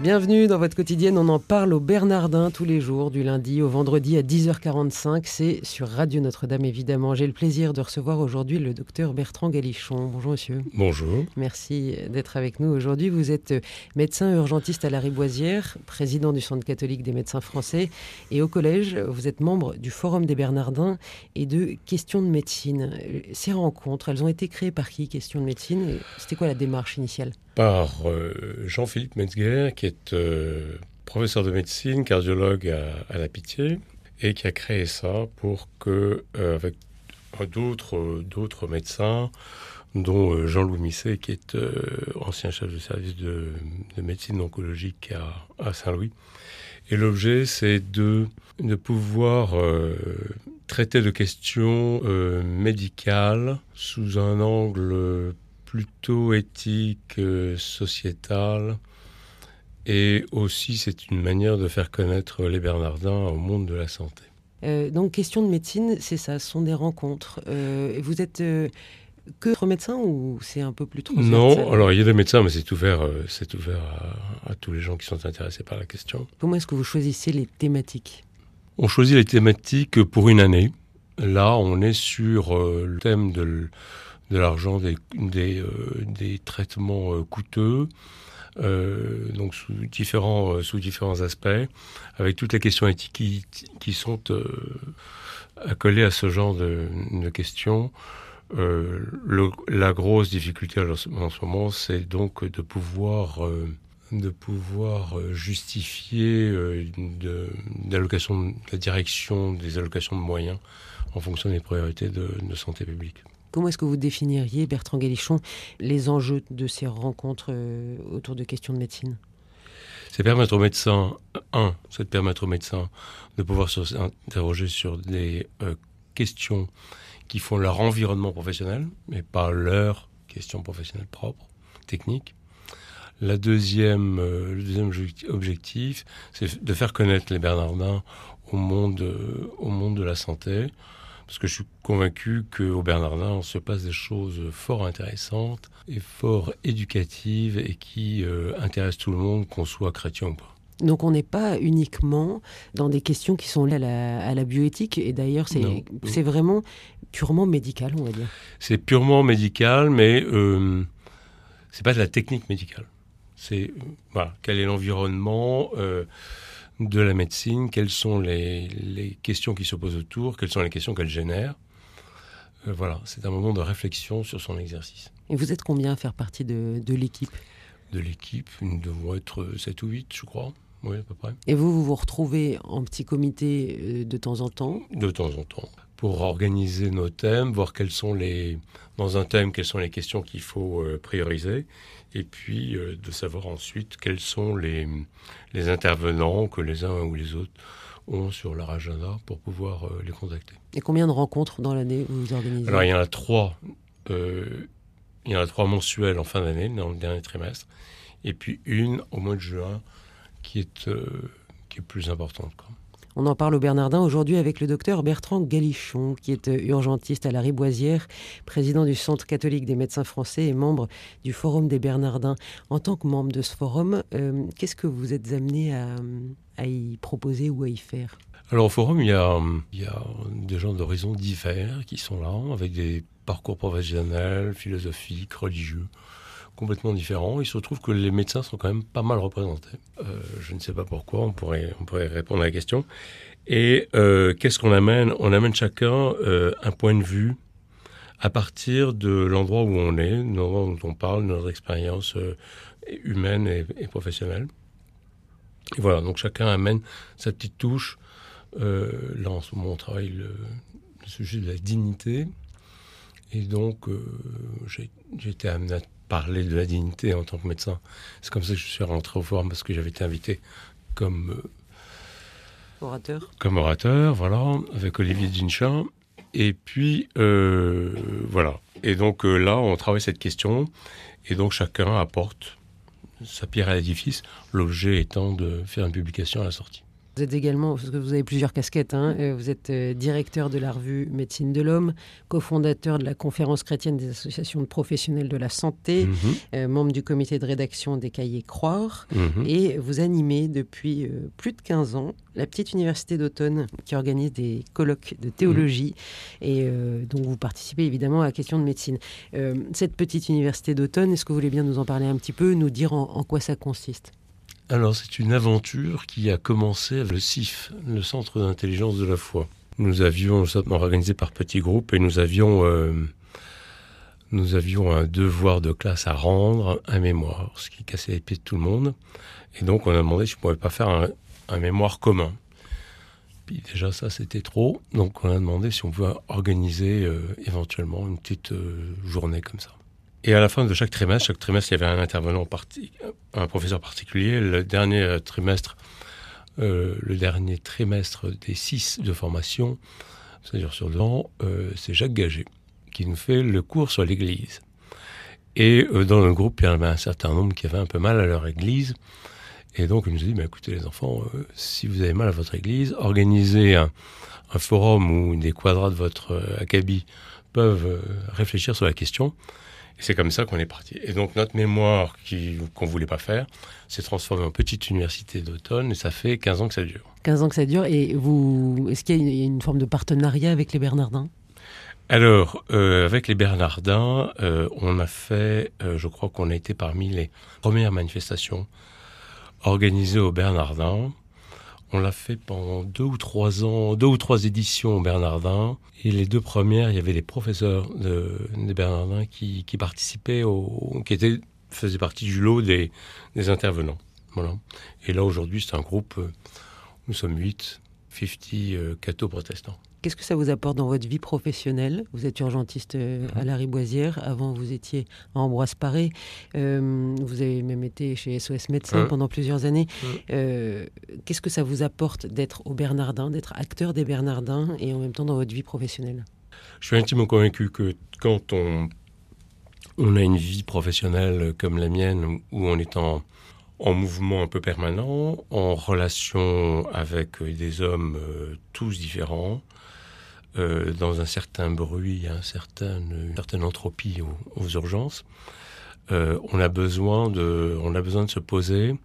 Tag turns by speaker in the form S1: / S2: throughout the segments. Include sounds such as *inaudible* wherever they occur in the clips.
S1: Bienvenue dans votre quotidienne, on en parle au Bernardin tous les jours, du lundi au vendredi à 10h45. C'est sur Radio Notre-Dame évidemment. J'ai le plaisir de recevoir aujourd'hui le docteur Bertrand Galichon. Bonjour monsieur.
S2: Bonjour.
S1: Merci d'être avec nous aujourd'hui. Vous êtes médecin urgentiste à la Riboisière, président du Centre catholique des médecins français et au collège, vous êtes membre du Forum des Bernardins et de Questions de médecine. Ces rencontres, elles ont été créées par qui Questions de médecine? C'était quoi la démarche initiale?
S2: Par euh, Jean-Philippe Metzger, qui est euh, professeur de médecine, cardiologue à, la Pitié, et qui a créé ça pour que, euh, avec d'autres, médecins, dont Jean-Louis Misset, qui est ancien chef de service de, médecine oncologique à, Saint-Louis. Et l'objet, c'est de, de pouvoir traiter de questions médicales sous un angle plutôt éthique, euh, sociétale. Et aussi, c'est une manière de faire connaître les Bernardins au monde de la santé.
S1: Euh, donc, question de médecine, c'est ça, ce sont des rencontres. Euh, vous êtes que médecin ou c'est un peu plus trop
S2: Non, alors il y a des médecins, mais c'est ouvert, c'est ouvert à, tous les gens qui sont intéressés par la question.
S1: Comment est-ce que vous choisissez les thématiques?
S2: On choisit les thématiques pour une année. Là, on est sur le thème de de l'argent, des, des, euh, des traitements euh, coûteux, euh, donc sous différents, aspects, avec toutes les questions éthiques qui, sont accolées à ce genre de, questions. La grosse difficulté en ce moment, c'est donc de pouvoir, justifier la direction des allocations de moyens en fonction des priorités de santé publique.
S1: Comment est-ce que vous définiriez, Bertrand Galichon, les enjeux de ces rencontres euh, autour de questions de médecine?
S2: C'est permettre aux médecins, un, c'est de permettre aux médecins de pouvoir s'interroger sur des euh, questions qui font leur environnement professionnel, mais pas leurs questions professionnelles propres, techniques. La deuxième, euh, le deuxième objectif, c'est de faire connaître les Bernardins au monde, au monde de la santé, parce que je suis convaincu qu'au Bernardin, se passe des choses fort intéressantes et fort éducatives et qui euh, intéressent tout le monde, qu'on soit chrétien ou pas.
S1: Donc on n'est pas uniquement dans des questions qui sont liées à la, bioéthique, et d'ailleurs c'est vraiment purement médical, on va dire.
S2: C'est purement médical, mais euh, c'est pas de la technique médicale. C'est euh, voilà, quel est l'environnement euh, de la médecine, quelles sont les, questions qui se posent autour, quelles sont les questions qu'elle génère. Euh, voilà, c'est un moment de réflexion sur son exercice.
S1: Et vous êtes combien à faire partie de, l'équipe?
S2: De l'équipe, nous devons être 7 ou 8, je crois. Oui, à peu près.
S1: Et vous, vous vous retrouvez en petit comité euh, de temps en temps?
S2: De temps en temps. Pour organiser nos thèmes, voir quels sont les. Dans un thème, quelles sont les questions qu'il faut euh, prioriser et puis euh, de savoir ensuite quels sont les, les intervenants que les uns ou les autres ont sur leur agenda pour pouvoir euh, les contacter.
S1: Et combien de rencontres dans l'année vous organisez?
S2: Alors il y en a trois. Euh, il y en a trois mensuelles en fin d'année, dans le dernier trimestre, et puis une au mois de juin qui est, qui est plus importante. Quoi.
S1: On en parle au Bernardin aujourd'hui avec le docteur Bertrand Galichon, qui est euh, urgentiste à la Riboisière, président du Centre catholique des médecins français et membre du Forum des Bernardins. En tant que membre de ce forum, euh, qu'est-ce que vous êtes amené à, y proposer ou à y faire?
S2: Alors au forum, il y a, il y a des gens d'horizons divers qui sont là, avec des parcours professionnels, philosophiques, religieux complètement différents. Il se trouve que les médecins sont quand même pas mal représentés. Euh, je ne sais pas pourquoi, on pourrait, on pourrait répondre à la question. Et euh, qu'est-ce qu'on amène? On amène chacun euh, un point de vue à partir de l'endroit où on est, de l'endroit où on parle, de notre expérience humaine et, professionnelle. Et voilà, donc chacun amène sa petite touche. là, en ce moment, on travaille le, le sujet de la dignité. Et donc, j'ai été amené à parler de la dignité en tant que médecin. C'est comme ça que je suis rentré au forum parce que j'avais été invité comme
S1: euh, orateur.
S2: Comme orateur, voilà, avec Olivier Dinchin. Et puis euh, voilà. Et donc euh, là, on travaille cette question, et donc chacun apporte sa pierre à l'édifice. L'objet étant de faire une publication à la sortie.
S1: Vous êtes également, parce que vous avez plusieurs casquettes, hein, euh, vous êtes euh, directeur de la revue Médecine de l'Homme, cofondateur de la Conférence chrétienne des associations de professionnels de la santé,
S2: Mhm.
S1: euh, membre du comité de rédaction des cahiers Croire,
S2: Mhm.
S1: et vous animez depuis euh, plus de 15 ans la petite université d'automne qui organise des colloques de théologie et euh, dont vous participez évidemment à la question de médecine. Cette petite université d'automne, est-ce que vous voulez bien nous en parler un petit peu, nous dire en, en quoi ça consiste?
S2: Alors, c'est une aventure qui a commencé avec le CIF, le Centre d'intelligence de la foi. Nous avions, nous sommes organisés par petits groupes et nous avions, euh, nous avions un devoir de classe à rendre, un mémoire, ce qui cassait les pieds de tout le monde. Et donc, on a demandé si on ne pouvait pas faire un, un mémoire commun. Puis déjà, ça, c'était trop. Donc, on a demandé si on pouvait organiser euh, éventuellement une petite euh, journée comme ça. Et à la fin de chaque trimestre, chaque trimestre, il y avait un intervenant un professeur particulier. Le dernier euh, trimestre, euh, le dernier trimestre des six de formation, c'est-à-dire sur deux ans, euh, c'est Jacques Gagé qui nous fait le cours sur l'Église. Et euh, dans le groupe, il y en avait un certain nombre qui avaient un peu mal à leur Église. Et donc, il nous a dit, bah, écoutez les enfants, si vous avez mal à votre Église, organisez un, un forum où des quadrats de votre acabit peuvent réfléchir sur la question. Et c'est comme ça qu'on est parti. Et donc notre mémoire qu'on voulait pas faire s'est transformée en petite université d'automne et ça fait 15 ans que ça dure.
S1: 15 ans que ça dure, et vous, est-ce qu'il y a une, il y a une forme de partenariat avec les Bernardins?
S2: Alors, euh, avec les Bernardins, euh, on a fait, euh, je crois qu'on a été parmi les premières manifestations organisées aux Bernardins. On l'a fait pendant deux ou trois ans, deux ou trois éditions aux Bernardins. Et les deux premières, il y avait les professeurs de, des Bernardins qui, participaient, qui étaient, faisaient partie du lot des, des intervenants. Voilà. Et là, aujourd'hui, c'est un groupe, euh, nous sommes 8, 50 euh, cathos protestants.
S1: Qu'est-ce que ça vous apporte dans votre vie professionnelle? Vous êtes urgentiste euh, à la Riboisière. Avant, vous étiez à Ambroise Paré. Euh, vous avez même été chez SOS Médecins pendant plusieurs années. Euh, Qu'est-ce que ça vous apporte d'être au Bernardin, d'être acteur des Bernardins et en même temps dans votre vie professionnelle?
S2: Je suis intimement convaincu que quand on, on a une vie professionnelle comme la mienne, où on est en, en mouvement un peu permanent, en relation avec euh, des hommes euh, tous différents, euh, dans un certain bruit, un certain, une certaine entropie aux, urgences, on, a besoin de, on a besoin de se poser,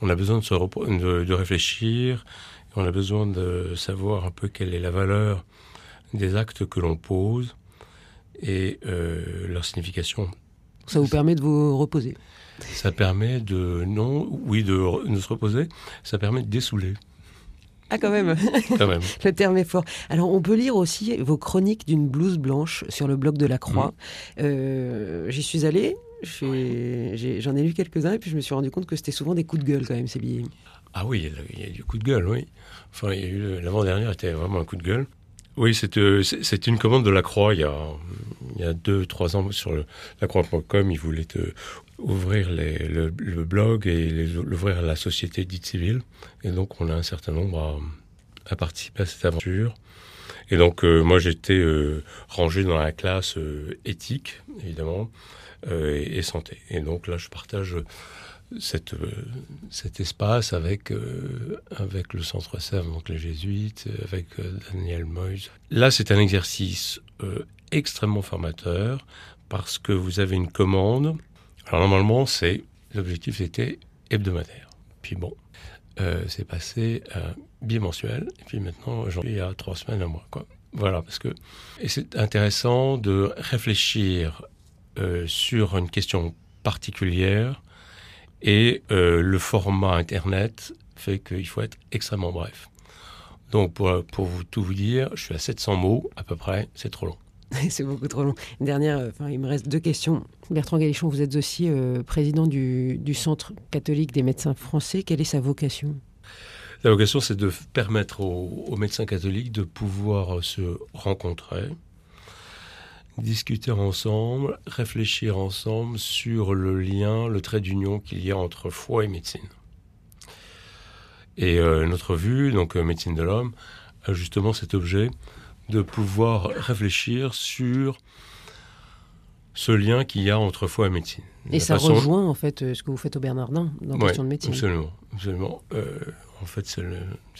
S2: on a besoin de, se de, de réfléchir, on a besoin de savoir un peu quelle est la valeur des actes que l'on pose et leur signification.
S1: Ça vous permet de vous reposer.
S2: Ça permet de, non, oui, de, de se reposer, ça permet de dessouler,
S1: Ah, quand même
S2: quand même. *laughs*
S1: Le terme est fort. Alors, on peut lire aussi vos chroniques d'une blouse blanche sur le blog de la Croix. Euh, J'y suis allé, j'en ai, lu quelques-uns, et puis je me suis rendu compte que c'était souvent des coups de gueule, quand même, ces billets.
S2: Ah oui, il y a- il y, a du coup de gueule, oui. Enfin, l'avant-dernière était vraiment un coup de gueule. Oui, c'est euh, c'est- une commande de la Croix il y a, il y a deux, trois ans sur lacroix.com. Ils voulaient ouvrir le, blog et l'ouvrir à la société dite civile. Et donc, on a un certain nombre à, participer à cette aventure. Et donc, euh, moi, j'étais euh, rangé dans la classe éthique, évidemment, et, et santé. Et donc, là, je partage euh, cet espace avec, euh, avec le Centre Sèvres, donc les Jésuites, avec euh, Daniel Moyes. Là, c'est un exercice extrêmement formateur parce que vous avez une commande. Alors, normalement, c'est l'objectif était hebdomadaire. Puis bon, c'est passé à bimensuel. Et puis maintenant, j'en suis à trois semaines, un mois. Quoi. Voilà, parce que. Et c'est intéressant de réfléchir sur une question particulière et euh, le format Internet fait qu'il faut être extrêmement bref. Donc, pour, pour vous, tout vous dire, je suis à 700 mots à peu près, c'est trop long. *laughs*
S1: C'est beaucoup trop long. Dernière, euh, enfin, il me reste deux questions. Bertrand Galichon, vous êtes aussi euh, président du, du Centre catholique des médecins français. Quelle est sa vocation?
S2: La vocation, c'est de permettre aux, aux médecins catholiques de pouvoir se rencontrer, discuter ensemble, réfléchir ensemble sur le lien, le trait d'union qu'il y a entre foi et médecine. Et euh, notre vue, donc euh, médecine de l'homme, a justement cet objet de pouvoir réfléchir sur ce lien qu'il y a entre foi et médecine.
S1: Et
S2: La
S1: ça
S2: façon-
S1: rejoint en fait euh, ce que vous faites au Bernardin dans
S2: Ouais,
S1: question de médecine.
S2: Absolument, absolument. Euh, En fait, c'est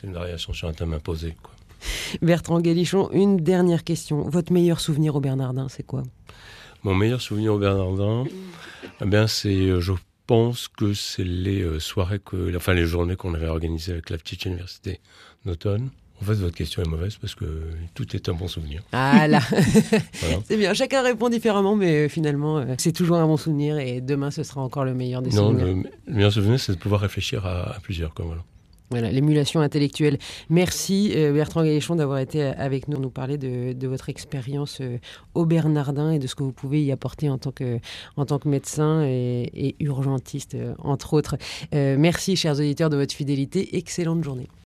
S2: une variation sur un thème imposé. *laughs*
S1: Bertrand Galichon, une dernière question. Votre meilleur souvenir au Bernardin, c'est quoi?
S2: Mon meilleur souvenir au Bernardin, eh bien, c'est, euh, je pense que c'est les euh, soirées, que, enfin les journées qu'on avait organisées avec la petite université d'automne. En fait, votre question est mauvaise parce que tout est un bon souvenir.
S1: Ah là *laughs* *laughs* C'est bien, chacun répond différemment, mais euh, finalement, c'est toujours un bon souvenir et demain, ce sera encore le meilleur des souvenirs.
S2: Non, le, meilleur souvenir, c'est de pouvoir réfléchir à, plusieurs. Comme voilà.
S1: Voilà, l'émulation intellectuelle. Merci euh, Bertrand Galéchon d'avoir été euh, avec nous, nous parler de, votre expérience euh, au Bernardin et de ce que vous pouvez y apporter en tant que, en tant que médecin et, urgentiste, entre autres. merci chers auditeurs de votre fidélité. Excellente journée.